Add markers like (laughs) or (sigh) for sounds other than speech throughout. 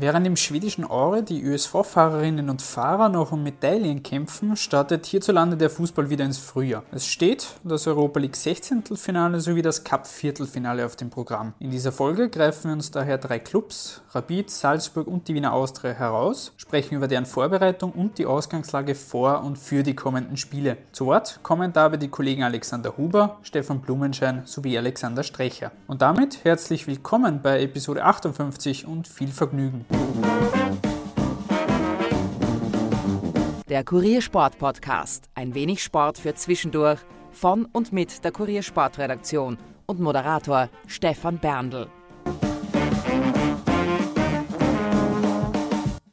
Während im schwedischen Aure die ÖSV-Fahrerinnen und Fahrer noch um Medaillen kämpfen, startet hierzulande der Fußball wieder ins Frühjahr. Es steht das Europa League 16. Finale sowie das Cup Viertelfinale auf dem Programm. In dieser Folge greifen wir uns daher drei Clubs, Rapid, Salzburg und die Wiener Austria heraus, sprechen über deren Vorbereitung und die Ausgangslage vor und für die kommenden Spiele. Zu Wort kommen dabei die Kollegen Alexander Huber, Stefan Blumenschein sowie Alexander Strecher. Und damit herzlich willkommen bei Episode 58 und viel Vergnügen. Der Kuriersport Podcast. Ein wenig Sport für zwischendurch von und mit der Kuriersportredaktion und Moderator Stefan Berndl.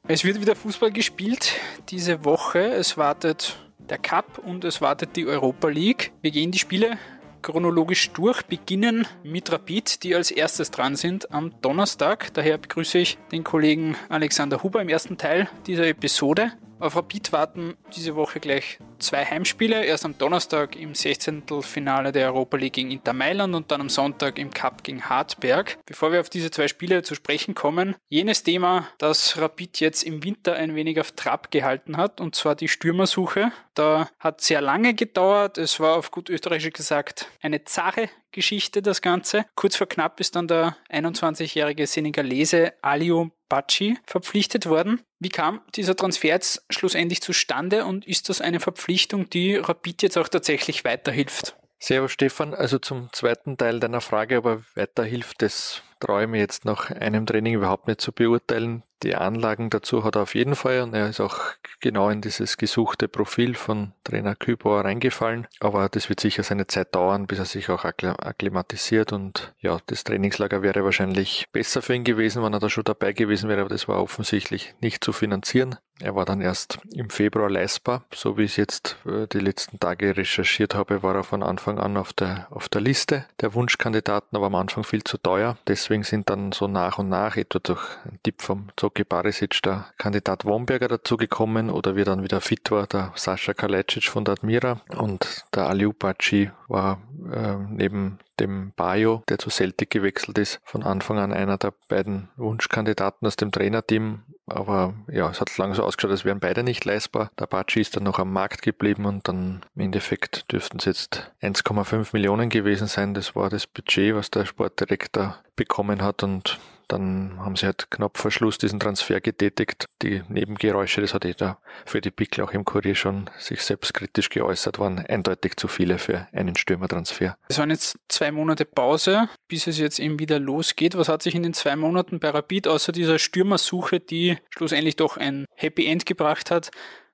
Es wird wieder Fußball gespielt diese Woche. Es wartet der Cup und es wartet die Europa League. Wir gehen die Spiele chronologisch durch, beginnen mit Rapid, die als erstes dran sind am Donnerstag. Daher begrüße ich den Kollegen Alexander Huber im ersten Teil dieser Episode. Auf Rapid warten diese Woche gleich zwei Heimspiele. Erst am Donnerstag im 16. Finale der Europa League gegen Inter Mailand und dann am Sonntag im Cup gegen Hartberg. Bevor wir auf diese zwei Spiele zu sprechen kommen, jenes Thema, das Rapid jetzt im Winter ein wenig auf Trab gehalten hat, und zwar die Stürmersuche. Da hat sehr lange gedauert. Es war auf gut österreichisch gesagt eine zahre Geschichte, das Ganze. Kurz vor knapp ist dann der 21-jährige Senegalese Aliou Bachi verpflichtet worden. Wie kam dieser Transfer jetzt schlussendlich zustande und ist das eine Verpflichtung, die Rapid jetzt auch tatsächlich weiterhilft? Servus Stefan, also zum zweiten Teil deiner Frage, aber weiterhilft, das traue mir jetzt nach einem Training überhaupt nicht zu beurteilen. Die Anlagen dazu hat er auf jeden Fall und er ist auch genau in dieses gesuchte Profil von Trainer Kübauer reingefallen. Aber das wird sicher seine Zeit dauern, bis er sich auch akklimatisiert und ja, das Trainingslager wäre wahrscheinlich besser für ihn gewesen, wenn er da schon dabei gewesen wäre, aber das war offensichtlich nicht zu finanzieren. Er war dann erst im Februar leistbar. So wie ich es jetzt äh, die letzten Tage recherchiert habe, war er von Anfang an auf der, auf der Liste der Wunschkandidaten, aber am Anfang viel zu teuer. Deswegen sind dann so nach und nach, etwa durch einen Tipp vom Zoki Barisic, der Kandidat Womberger dazugekommen oder wie dann wieder fit war, der Sascha Kalajdzic von der Admira und der Aliupaci war äh, neben dem Bayo, der zu Celtic gewechselt ist, von Anfang an einer der beiden Wunschkandidaten aus dem Trainerteam. Aber ja, es hat lange so ausgeschaut, als wären beide nicht leistbar. Der Baci ist dann noch am Markt geblieben und dann im Endeffekt dürften es jetzt 1,5 Millionen gewesen sein. Das war das Budget, was der Sportdirektor bekommen hat und dann haben sie halt knapp vor Schluss diesen Transfer getätigt. Die Nebengeräusche, das hat jeder für die Pickel auch im Kurier schon sich selbstkritisch geäußert, waren eindeutig zu viele für einen Stürmertransfer. Es waren jetzt zwei Monate Pause, bis es jetzt eben wieder losgeht. Was hat sich in den zwei Monaten bei Rapid außer dieser Stürmersuche, die schlussendlich doch ein Happy End gebracht hat,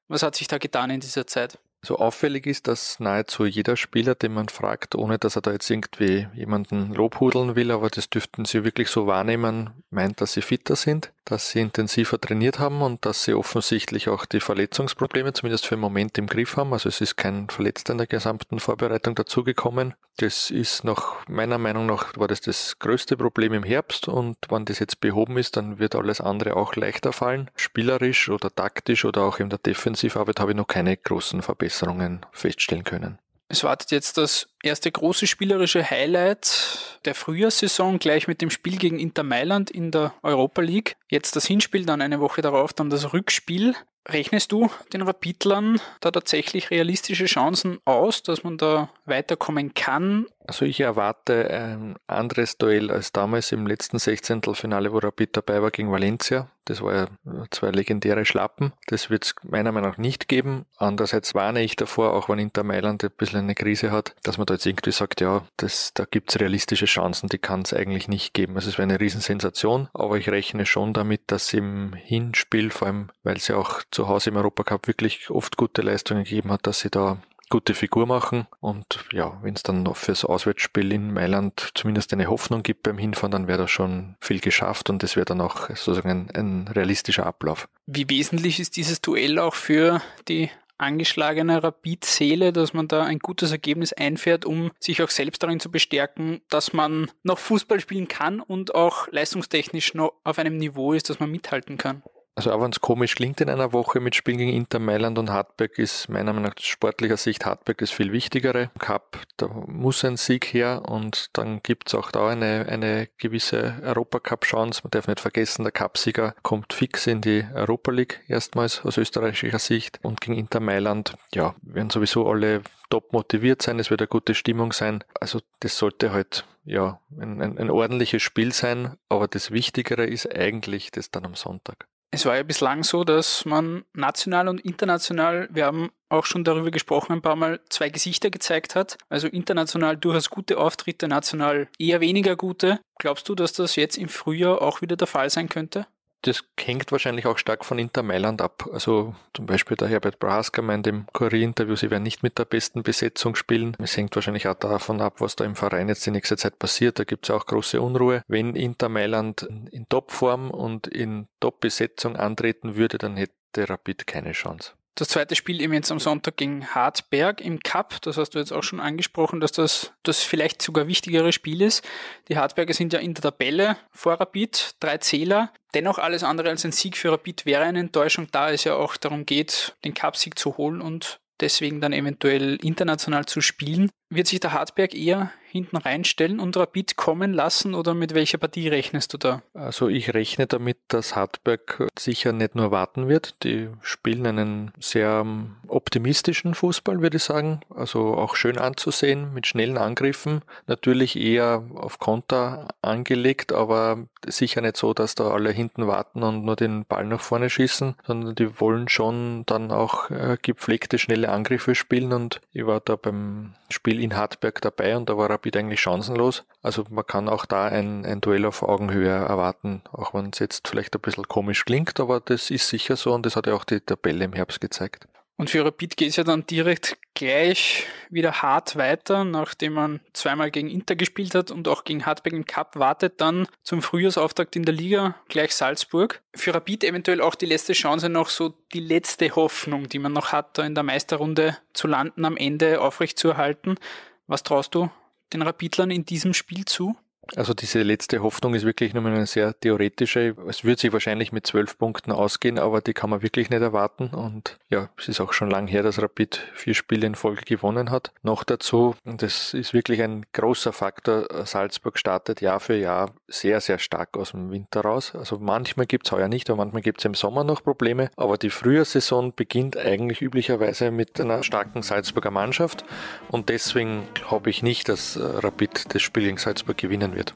was hat sich da getan in dieser Zeit? So auffällig ist, dass nahezu jeder Spieler, den man fragt, ohne dass er da jetzt irgendwie jemanden lobhudeln will, aber das dürften sie wirklich so wahrnehmen, meint, dass sie fitter sind dass sie intensiver trainiert haben und dass sie offensichtlich auch die Verletzungsprobleme zumindest für den Moment im Griff haben. Also es ist kein Verletzter in der gesamten Vorbereitung dazugekommen. Das ist nach meiner Meinung nach war das das größte Problem im Herbst und wenn das jetzt behoben ist, dann wird alles andere auch leichter fallen. Spielerisch oder taktisch oder auch in der Defensivarbeit habe ich noch keine großen Verbesserungen feststellen können. Es wartet jetzt das erste große spielerische Highlight der Frühjahrssaison gleich mit dem Spiel gegen Inter Mailand in der Europa League. Jetzt das Hinspiel, dann eine Woche darauf dann das Rückspiel. Rechnest du den Rapidlern da tatsächlich realistische Chancen aus, dass man da weiterkommen kann? Also ich erwarte ein anderes Duell als damals im letzten 16. Finale, wo Rapid dabei war gegen Valencia. Das war ja zwei legendäre Schlappen. Das wird es meiner Meinung nach nicht geben. Andererseits warne ich davor, auch wenn Inter Mailand ein bisschen eine Krise hat, dass man da jetzt irgendwie sagt, ja, das, da gibt es realistische Chancen, die kann es eigentlich nicht geben. Also es wäre eine Riesensensation, aber ich rechne schon damit, dass im Hinspiel, vor allem weil sie auch zu Hause im Europacup wirklich oft gute Leistungen gegeben hat, dass sie da gute Figur machen. Und ja, wenn es dann noch fürs Auswärtsspiel in Mailand zumindest eine Hoffnung gibt beim Hinfahren, dann wäre da schon viel geschafft und das wäre dann auch sozusagen ein, ein realistischer Ablauf. Wie wesentlich ist dieses Duell auch für die angeschlagene Rapid-Seele, dass man da ein gutes Ergebnis einfährt, um sich auch selbst darin zu bestärken, dass man noch Fußball spielen kann und auch leistungstechnisch noch auf einem Niveau ist, dass man mithalten kann. Also auch wenn es komisch klingt in einer Woche mit Spielen gegen Inter Mailand und Hartberg, ist meiner Meinung nach sportlicher Sicht Hartberg das viel wichtigere. Cup, da muss ein Sieg her und dann gibt es auch da eine, eine gewisse Europacup-Chance. Man darf nicht vergessen, der Cupsieger kommt fix in die Europa League erstmals aus österreichischer Sicht und gegen Inter Mailand, ja, werden sowieso alle top motiviert sein, es wird eine gute Stimmung sein. Also das sollte halt ja ein, ein, ein ordentliches Spiel sein, aber das Wichtigere ist eigentlich das dann am Sonntag. Es war ja bislang so, dass man national und international, wir haben auch schon darüber gesprochen, ein paar Mal zwei Gesichter gezeigt hat. Also international durchaus gute Auftritte, national eher weniger gute. Glaubst du, dass das jetzt im Frühjahr auch wieder der Fall sein könnte? Das hängt wahrscheinlich auch stark von Inter Mailand ab. Also zum Beispiel der Herbert Brasker meint im Kurier-Interview, sie werden nicht mit der besten Besetzung spielen. Es hängt wahrscheinlich auch davon ab, was da im Verein jetzt die nächste Zeit passiert. Da gibt es auch große Unruhe. Wenn Inter Mailand in Topform und in Top-Besetzung antreten würde, dann hätte Rapid keine Chance. Das zweite Spiel eben jetzt am Sonntag gegen Hartberg im Cup. Das hast du jetzt auch schon angesprochen, dass das das vielleicht sogar wichtigere Spiel ist. Die Hartberger sind ja in der Tabelle vor Rapid, drei Zähler. Dennoch alles andere als ein Sieg für Rapid wäre eine Enttäuschung, da es ja auch darum geht, den Cupsieg zu holen und deswegen dann eventuell international zu spielen. Wird sich der Hartberg eher hinten reinstellen und Rapid kommen lassen oder mit welcher Partie rechnest du da? Also ich rechne damit, dass Hartberg sicher nicht nur warten wird. Die spielen einen sehr optimistischen Fußball, würde ich sagen. Also auch schön anzusehen mit schnellen Angriffen. Natürlich eher auf Konter angelegt, aber sicher nicht so, dass da alle hinten warten und nur den Ball nach vorne schießen, sondern die wollen schon dann auch äh, gepflegte, schnelle Angriffe spielen und ich war da beim Spiel in Hartberg dabei und da war Rapid eigentlich chancenlos. Also man kann auch da ein, ein Duell auf Augenhöhe erwarten, auch wenn es jetzt vielleicht ein bisschen komisch klingt, aber das ist sicher so und das hat ja auch die Tabelle im Herbst gezeigt. Und für Rapid geht es ja dann direkt gleich wieder hart weiter, nachdem man zweimal gegen Inter gespielt hat und auch gegen Hartberg im Cup wartet dann zum Frühjahrsauftakt in der Liga gleich Salzburg. Für Rapid eventuell auch die letzte Chance, noch so die letzte Hoffnung, die man noch hat, da in der Meisterrunde zu landen, am Ende aufrechtzuerhalten. Was traust du den Rapidlern in diesem Spiel zu? Also diese letzte Hoffnung ist wirklich nur eine sehr theoretische. Es wird sich wahrscheinlich mit zwölf Punkten ausgehen, aber die kann man wirklich nicht erwarten. Und ja, es ist auch schon lang her, dass Rapid vier Spiele in Folge gewonnen hat. Noch dazu, und das ist wirklich ein großer Faktor, Salzburg startet Jahr für Jahr sehr, sehr stark aus dem Winter raus. Also manchmal gibt es heuer nicht, aber manchmal gibt es im Sommer noch Probleme. Aber die Frühjahrsaison beginnt eigentlich üblicherweise mit einer starken Salzburger Mannschaft. Und deswegen glaube ich nicht, dass Rapid das Spiel gegen Salzburg gewinnen wird wird.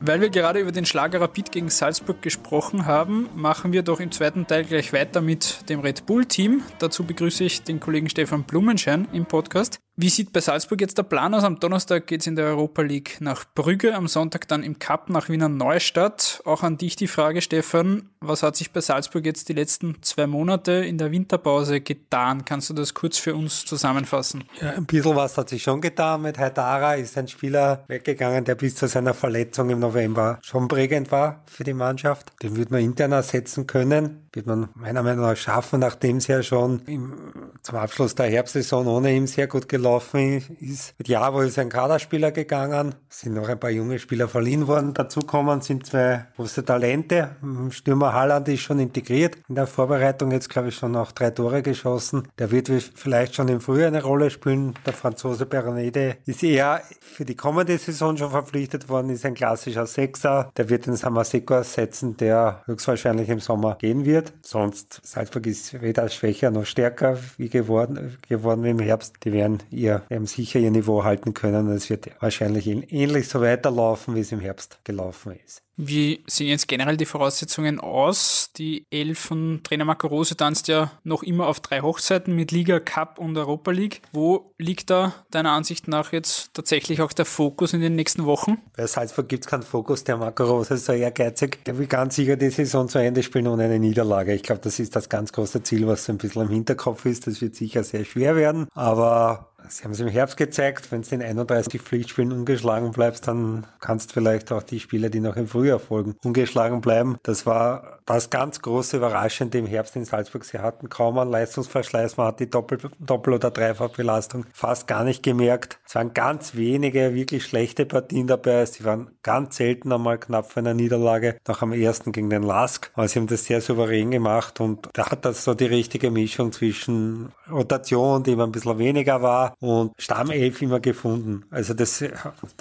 Weil wir gerade über den Schlager Rapid gegen Salzburg gesprochen haben, machen wir doch im zweiten Teil gleich weiter mit dem Red Bull Team. Dazu begrüße ich den Kollegen Stefan Blumenschein im Podcast. Wie sieht bei Salzburg jetzt der Plan aus? Am Donnerstag geht es in der Europa League nach Brügge, am Sonntag dann im Cup nach Wiener Neustadt. Auch an dich die Frage, Stefan, was hat sich bei Salzburg jetzt die letzten zwei Monate in der Winterpause getan? Kannst du das kurz für uns zusammenfassen? Ja, ein bisschen was hat sich schon getan. Mit Haidara ist ein Spieler weggegangen, der bis zu seiner Verletzung im November schon prägend war für die Mannschaft. Den würde man intern ersetzen können. Wird man meiner Meinung nach schaffen, nachdem es ja schon im, zum Abschluss der Herbstsaison ohne ihn sehr gut gelaufen gelaufen ist. Mit Javo ist ein Kaderspieler gegangen, sind noch ein paar junge Spieler verliehen worden. Dazu kommen sind zwei große Talente. Stürmer Halland ist schon integriert. In der Vorbereitung jetzt, glaube ich, schon noch drei Tore geschossen. Der wird vielleicht schon im Frühjahr eine Rolle spielen. Der Franzose Beranede ist eher für die kommende Saison schon verpflichtet worden, ist ein klassischer Sechser. Der wird den Samaseko ersetzen, der höchstwahrscheinlich im Sommer gehen wird. Sonst, Salzburg ist weder schwächer noch stärker wie geworden, geworden wie im Herbst. Die werden ihr ähm, sicher ihr Niveau halten können. Es wird wahrscheinlich ähnlich so weiterlaufen, wie es im Herbst gelaufen ist. Wie sehen jetzt generell die Voraussetzungen aus? Die Elf von Trainer Marco Rose tanzt ja noch immer auf drei Hochzeiten mit Liga, Cup und Europa League. Wo liegt da deiner Ansicht nach jetzt tatsächlich auch der Fokus in den nächsten Wochen? Bei Salzburg gibt es keinen Fokus. Der Marco Rose ist so ehrgeizig. Der will ganz sicher die Saison zu Ende spielen ohne eine Niederlage. Ich glaube, das ist das ganz große Ziel, was so ein bisschen im Hinterkopf ist. Das wird sicher sehr schwer werden. Aber Sie haben es im Herbst gezeigt, wenn du in 31 Pflichtspielen ungeschlagen bleibst, dann kannst du vielleicht auch die Spiele, die noch im Frühjahr folgen, ungeschlagen bleiben. Das war das ganz große Überraschende im Herbst in Salzburg. Sie hatten kaum einen Leistungsverschleiß, man hat die Doppel-, Doppel oder Dreifachbelastung fast gar nicht gemerkt. Es waren ganz wenige wirklich schlechte Partien dabei. Sie waren ganz selten einmal knapp vor einer Niederlage, nach am ersten gegen den Lask. Aber sie haben das sehr souverän gemacht und da hat das so die richtige Mischung zwischen Rotation, die immer ein bisschen weniger war, und Stammelf immer gefunden. Also das,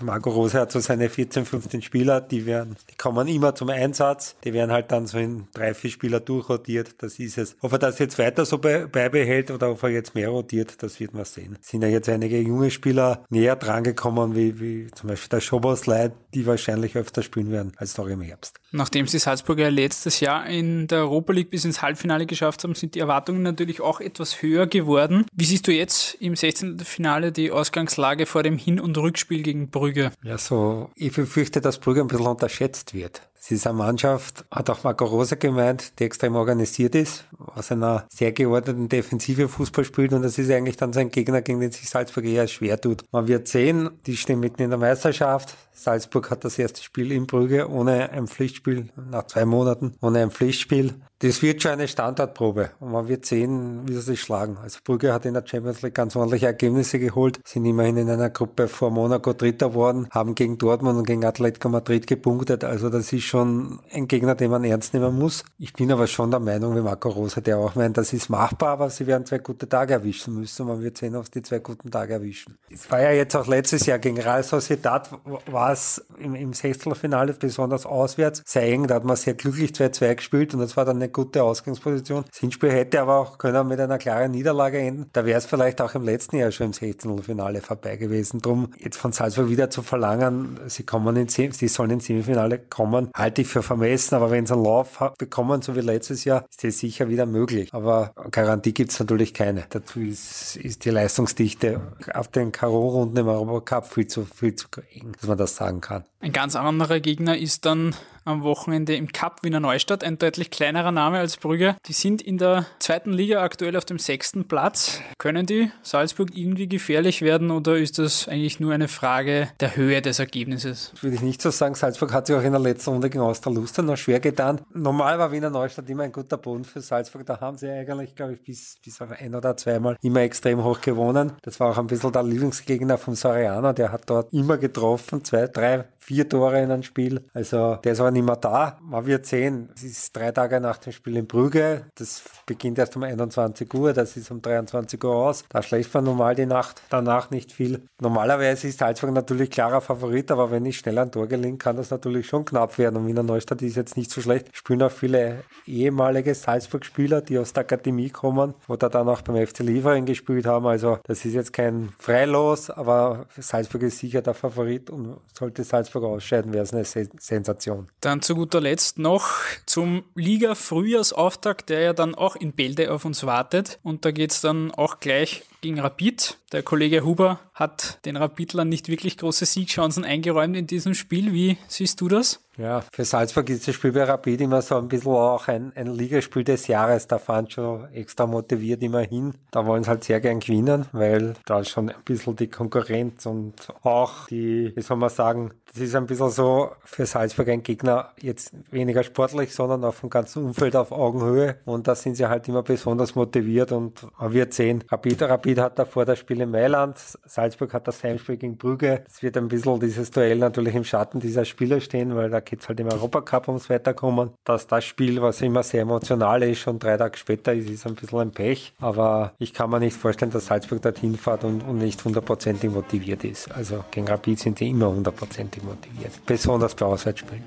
Marco Rose hat so seine 14, 15 Spieler, die werden, die kommen immer zum Einsatz, die werden halt dann so in drei, vier Spieler durchrotiert, das ist es. Ob er das jetzt weiter so beibehält oder ob er jetzt mehr rotiert, das wird man sehen. Es sind ja jetzt einige junge Spieler näher drangekommen, wie, wie zum Beispiel der Schobosleit, die wahrscheinlich öfter spielen werden als noch im Herbst. Nachdem sie Salzburger letztes Jahr in der Europa League bis ins Halbfinale geschafft haben, sind die Erwartungen natürlich auch etwas höher geworden. Wie siehst du jetzt im 16. Finale die Ausgangslage vor dem Hin- und Rückspiel gegen Brügge? Ja, so, ich befürchte, dass Brügge ein bisschen unterschätzt wird. Sie ist eine Mannschaft, hat auch Marco Rosa gemeint, die extrem organisiert ist, aus einer sehr geordneten Defensive Fußball spielt und das ist eigentlich dann sein Gegner, gegen den sich Salzburg eher schwer tut. Man wird sehen, die stehen mitten in der Meisterschaft. Salzburg hat das erste Spiel in Brügge ohne ein Pflichtspiel, nach zwei Monaten ohne ein Pflichtspiel. Das wird schon eine Standardprobe und man wird sehen, wie sie sich schlagen. Also Brügge hat in der Champions League ganz ordentliche Ergebnisse geholt, sind immerhin in einer Gruppe vor Monaco Dritter worden, haben gegen Dortmund und gegen Atletico Madrid gepunktet. Also das ist schon ein Gegner, den man ernst nehmen muss. Ich bin aber schon der Meinung, wie Marco Rosa, der auch meint, das ist machbar, aber sie werden zwei gute Tage erwischen müssen und man wird sehen, ob sie die zwei guten Tage erwischen. Es war ja jetzt auch letztes Jahr gegen Real Sociedad, war es im, im Sechstelfinale besonders auswärts sehr eng, da hat man sehr glücklich 2-2 gespielt und das war dann eine gute Ausgangsposition. Das Hinspiel hätte aber auch können mit einer klaren Niederlage enden. Da wäre es vielleicht auch im letzten Jahr schon im 16. Finale vorbei gewesen. Drum jetzt von Salzburg wieder zu verlangen, sie kommen in sie sollen ins Semifinale kommen, halte ich für vermessen. Aber wenn sie einen Lauf bekommen, so wie letztes Jahr, ist das sicher wieder möglich. Aber Garantie gibt es natürlich keine. Dazu ist, ist die Leistungsdichte auf den Karo-Runden im Europacup viel zu, viel zu eng, dass man das sagen kann. Ein ganz anderer Gegner ist dann am Wochenende im Cup Wiener Neustadt, ein deutlich kleinerer Name als Brügge. Die sind in der zweiten Liga aktuell auf dem sechsten Platz. Können die Salzburg irgendwie gefährlich werden oder ist das eigentlich nur eine Frage der Höhe des Ergebnisses? Das würde ich nicht so sagen. Salzburg hat sich auch in der letzten Runde gegen Osterluster noch schwer getan. Normal war Wiener Neustadt immer ein guter Boden für Salzburg. Da haben sie eigentlich, glaube ich, bis, bis auf ein oder zweimal immer extrem hoch gewonnen. Das war auch ein bisschen der Lieblingsgegner von Soriano. Der hat dort immer getroffen. Zwei, drei, vier Tore in einem Spiel. Also der ist aber nicht mehr da. Man wird sehen, es ist drei Tage nach dem Spiel in Brügge. Das beginnt erst um 21 Uhr, das ist um 23 Uhr aus. Da schläft man normal die Nacht danach nicht viel. Normalerweise ist Salzburg natürlich klarer Favorit, aber wenn ich schnell ein Tor gelingt, kann das natürlich schon knapp werden. Und Wiener Neustadt ist jetzt nicht so schlecht. Spielen auch viele ehemalige Salzburg-Spieler, die aus der Akademie kommen oder dann auch beim FC Liefering gespielt haben. Also das ist jetzt kein Freilos, aber Salzburg ist sicher der Favorit und sollte Salzburg ausscheiden, wäre es eine Sensation. Dann zu guter Letzt noch zum Liga-Frühjahrsauftakt, der ja dann auch in Bälde auf uns wartet. Und da geht es dann auch gleich gegen Rapid. Der Kollege Huber hat den Rapidlern nicht wirklich große Siegchancen eingeräumt in diesem Spiel. Wie siehst du das? Ja, für Salzburg ist das Spiel bei Rapid immer so ein bisschen auch ein, ein Ligaspiel des Jahres. Da fahren schon extra motiviert immer hin. Da wollen sie halt sehr gern gewinnen, weil da schon ein bisschen die Konkurrenz und auch die, wie soll man sagen, das ist ein bisschen so für Salzburg ein Gegner, jetzt weniger sportlich, sondern auch vom ganzen Umfeld auf Augenhöhe. Und da sind sie halt immer besonders motiviert und man wird sehen, Rapid, Rapid hat davor das Spiel in Mailand, Salzburg hat das Heimspiel gegen Brügge. Es wird ein bisschen dieses Duell natürlich im Schatten dieser Spieler stehen, weil da geht es halt im Europacup ums Weiterkommen. Dass das Spiel, was immer sehr emotional ist, schon drei Tage später ist, ist ein bisschen ein Pech. Aber ich kann mir nicht vorstellen, dass Salzburg dorthin fährt und, und nicht hundertprozentig motiviert ist. Also gegen Rapid sind die immer hundertprozentig motiviert. Besonders bei Auswärtsspielen.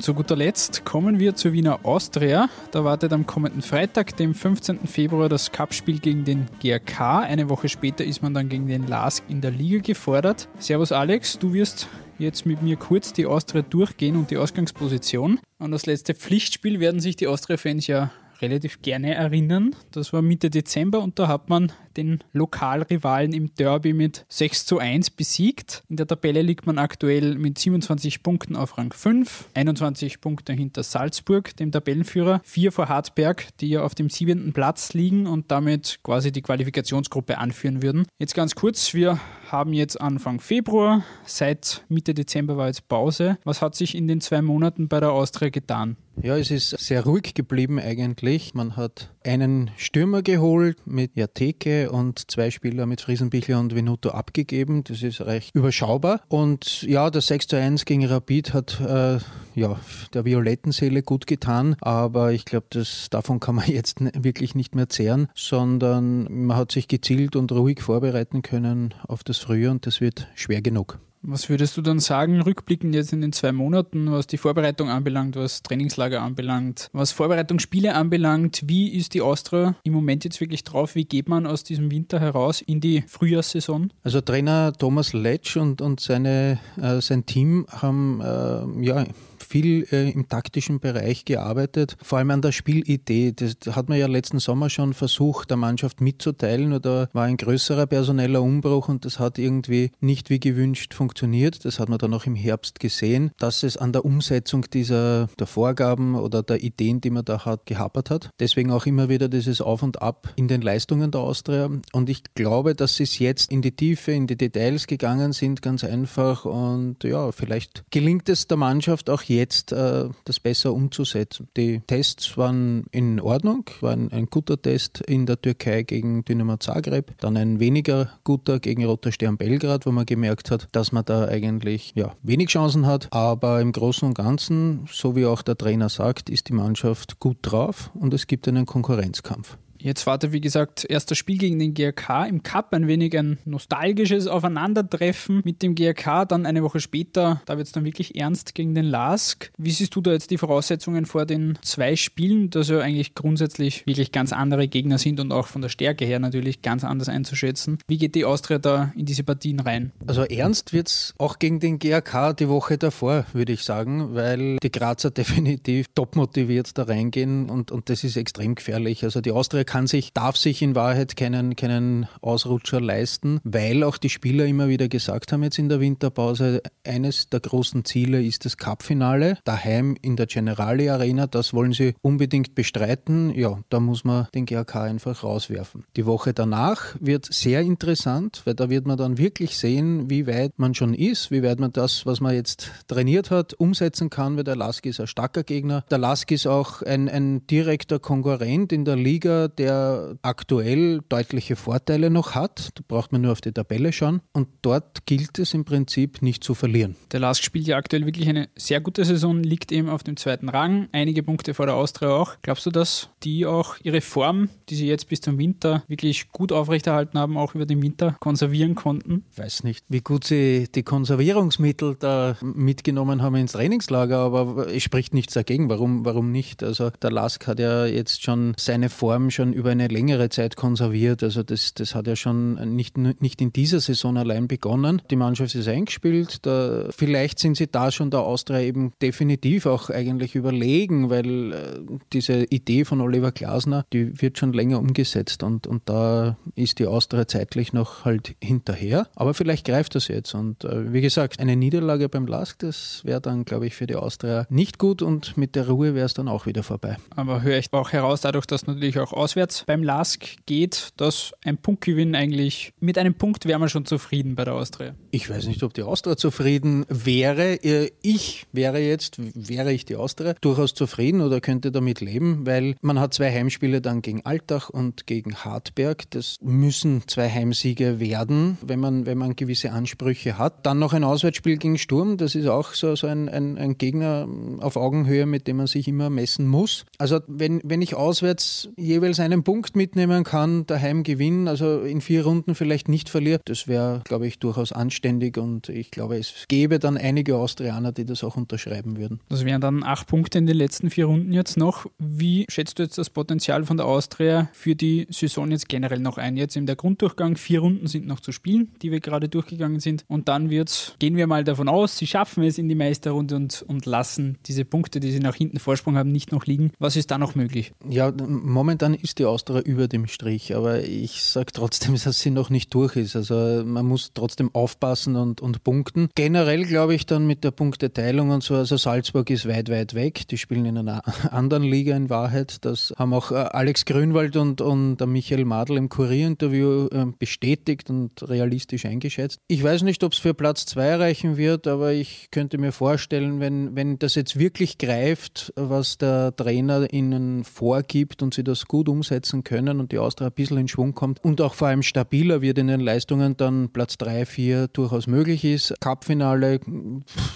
Zu guter Letzt kommen wir zur Wiener Austria. Da wartet am kommenden Freitag, dem 15. Februar, das Cupspiel gegen den GRK. Eine Woche später ist man dann gegen den LASK in der Liga gefordert. Servus Alex, du wirst jetzt mit mir kurz die Austria durchgehen und die Ausgangsposition. An das letzte Pflichtspiel werden sich die Austria-Fans ja relativ gerne erinnern. Das war Mitte Dezember und da hat man den Lokalrivalen im Derby mit 6 zu 1 besiegt. In der Tabelle liegt man aktuell mit 27 Punkten auf Rang 5, 21 Punkte hinter Salzburg, dem Tabellenführer, 4 vor Hartberg, die ja auf dem siebenten Platz liegen und damit quasi die Qualifikationsgruppe anführen würden. Jetzt ganz kurz, wir haben jetzt Anfang Februar. Seit Mitte Dezember war jetzt Pause. Was hat sich in den zwei Monaten bei der Austria getan? Ja, es ist sehr ruhig geblieben eigentlich. Man hat einen Stürmer geholt mit Jateke und zwei Spieler mit Friesenbichler und Venuto abgegeben. Das ist recht überschaubar. Und ja, das 6 zu 1 gegen Rapid hat äh, ja, der violetten Seele gut getan, aber ich glaube, davon kann man (laughs) jetzt wirklich nicht mehr zehren, sondern man hat sich gezielt und ruhig vorbereiten können auf das Frühjahr und das wird schwer genug. Was würdest du dann sagen, rückblickend jetzt in den zwei Monaten, was die Vorbereitung anbelangt, was Trainingslager anbelangt, was Vorbereitungsspiele anbelangt? Wie ist die Austria im Moment jetzt wirklich drauf? Wie geht man aus diesem Winter heraus in die Frühjahrssaison? Also Trainer Thomas Letsch und, und seine, äh, sein Team haben äh, ja viel äh, im taktischen Bereich gearbeitet, vor allem an der Spielidee. Das hat man ja letzten Sommer schon versucht, der Mannschaft mitzuteilen oder war ein größerer personeller Umbruch und das hat irgendwie nicht wie gewünscht funktioniert. Das hat man dann auch im Herbst gesehen, dass es an der Umsetzung dieser der Vorgaben oder der Ideen, die man da hat, gehapert hat. Deswegen auch immer wieder dieses Auf und Ab in den Leistungen der Austria. Und ich glaube, dass sie es jetzt in die Tiefe, in die Details gegangen sind, ganz einfach. Und ja, vielleicht gelingt es der Mannschaft auch jetzt äh, das besser umzusetzen. Die Tests waren in Ordnung, war ein, ein, guter Test in der Türkei gegen Dynamo Zagreb, dann ein weniger guter gegen Roter Stern Belgrad, wo man gemerkt hat, dass man da eigentlich ja, wenig Chancen hat, aber im Großen und Ganzen, so wie auch der Trainer sagt, ist die Mannschaft gut drauf und es gibt einen Konkurrenzkampf. Jetzt wartet, wie gesagt, erster Spiel gegen den GRK im Cup, ein wenig ein nostalgisches Aufeinandertreffen mit dem GRK. Dann eine Woche später, da wird es dann wirklich ernst gegen den LASK. Wie siehst du da jetzt die Voraussetzungen vor den zwei Spielen, dass ja eigentlich grundsätzlich wirklich ganz andere Gegner sind und auch von der Stärke her natürlich ganz anders einzuschätzen? Wie geht die Austria da in diese Partien rein? Also ernst wird es auch gegen den GRK die Woche davor, würde ich sagen, weil die Grazer (laughs) definitiv top motiviert da reingehen und, und das ist extrem gefährlich. Also die Austria kann sich, darf sich in Wahrheit keinen, keinen Ausrutscher leisten, weil auch die Spieler immer wieder gesagt haben jetzt in der Winterpause, eines der großen Ziele ist das Cup-Finale, daheim in der Generali Arena, das wollen sie unbedingt bestreiten. Ja, da muss man den GAK einfach rauswerfen. Die Woche danach wird sehr interessant, weil da wird man dann wirklich sehen, wie weit man schon ist, wie weit man das, was man jetzt trainiert hat, umsetzen kann, weil der Lask ist ein starker Gegner. Der Lask ist auch ein, ein direkter Konkurrent in der Liga, der aktuell deutliche Vorteile noch hat. Da braucht man nur auf die Tabelle schauen. Und dort gilt es im Prinzip nicht zu verlieren. Der Lask spielt ja aktuell wirklich eine sehr gute Saison, liegt eben auf dem zweiten Rang. Einige Punkte vor der Austria auch. Glaubst du, dass die auch ihre Form, die sie jetzt bis zum Winter wirklich gut aufrechterhalten haben, auch über den Winter konservieren konnten? Ich weiß nicht, wie gut sie die Konservierungsmittel da mitgenommen haben ins Trainingslager, aber es spricht nichts dagegen. Warum, warum nicht? Also der Lask hat ja jetzt schon seine Form schon schon über eine längere Zeit konserviert. Also das, das hat ja schon nicht, nicht in dieser Saison allein begonnen. Die Mannschaft ist eingespielt. Da, vielleicht sind sie da schon der Austria eben definitiv auch eigentlich überlegen, weil äh, diese Idee von Oliver Glasner, die wird schon länger umgesetzt und, und da ist die Austria zeitlich noch halt hinterher. Aber vielleicht greift das jetzt. Und äh, wie gesagt, eine Niederlage beim Lask, das wäre dann, glaube ich, für die Austria nicht gut und mit der Ruhe wäre es dann auch wieder vorbei. Aber höre ich auch heraus, dadurch, dass natürlich auch aus auswärts beim LASK geht, dass ein Punktgewinn eigentlich, mit einem Punkt wäre man schon zufrieden bei der Austria. Ich weiß nicht, ob die Austria zufrieden wäre. Äh, ich wäre jetzt, wäre ich die Austria, durchaus zufrieden oder könnte damit leben, weil man hat zwei Heimspiele dann gegen Altach und gegen Hartberg. Das müssen zwei Heimsiege werden, wenn man, wenn man gewisse Ansprüche hat. Dann noch ein Auswärtsspiel gegen Sturm. Das ist auch so, so ein, ein, ein Gegner auf Augenhöhe, mit dem man sich immer messen muss. Also wenn, wenn ich auswärts jeweils einen Punkt mitnehmen kann, daheim gewinnen, also in vier Runden vielleicht nicht verliert, das wäre, glaube ich, durchaus anständig und ich glaube, es gäbe dann einige Austrianer, die das auch unterschreiben würden. Das wären dann acht Punkte in den letzten vier Runden jetzt noch. Wie schätzt du jetzt das Potenzial von der Austria für die Saison jetzt generell noch ein? Jetzt in der Grunddurchgang, vier Runden sind noch zu spielen, die wir gerade durchgegangen sind und dann wird's, gehen wir mal davon aus, sie schaffen es in die Meisterrunde und, und lassen diese Punkte, die sie nach hinten Vorsprung haben, nicht noch liegen. Was ist da noch möglich? Ja, momentan ist ist die Austria über dem Strich. Aber ich sage trotzdem, (laughs) dass sie noch nicht durch ist. Also man muss trotzdem aufpassen und, und punkten. Generell glaube ich dann mit der Punkteteilung und so, also Salzburg ist weit, weit weg. Die spielen in einer (laughs) anderen Liga in Wahrheit. Das haben auch äh, Alex Grünwald und, und Michael Madl im Kurierinterview äh, bestätigt und realistisch eingeschätzt. Ich weiß nicht, ob es für Platz zwei reichen wird, aber ich könnte mir vorstellen, wenn, wenn das jetzt wirklich greift, was der Trainer ihnen vorgibt und sie das gut umsetzen können und die Austria ein bisschen in Schwung kommt und auch vor allem stabiler wird in den Leistungen, dann Platz 3, 4 durchaus möglich ist. Cup-Finale,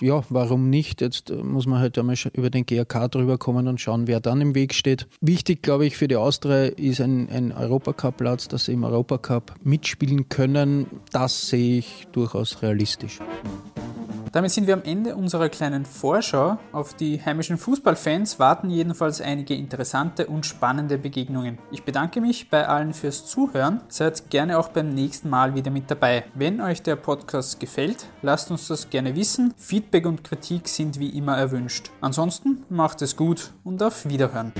ja, warum nicht? Jetzt muss man halt einmal über den GRK drüber kommen und schauen, wer dann im Weg steht. Wichtig, glaube ich, für die Austria ist ein, ein Europacup-Platz, dass sie im Europacup mitspielen können. Das sehe ich durchaus realistisch. Damit sind wir am Ende unserer kleinen Vorschau. Auf die heimischen Fußballfans warten jedenfalls einige interessante und spannende Begegnungen. Ich bedanke mich bei allen fürs Zuhören. Seid gerne auch beim nächsten Mal wieder mit dabei. Wenn euch der Podcast gefällt, lasst uns das gerne wissen. Feedback und Kritik sind wie immer erwünscht. Ansonsten macht es gut und auf Wiederhören.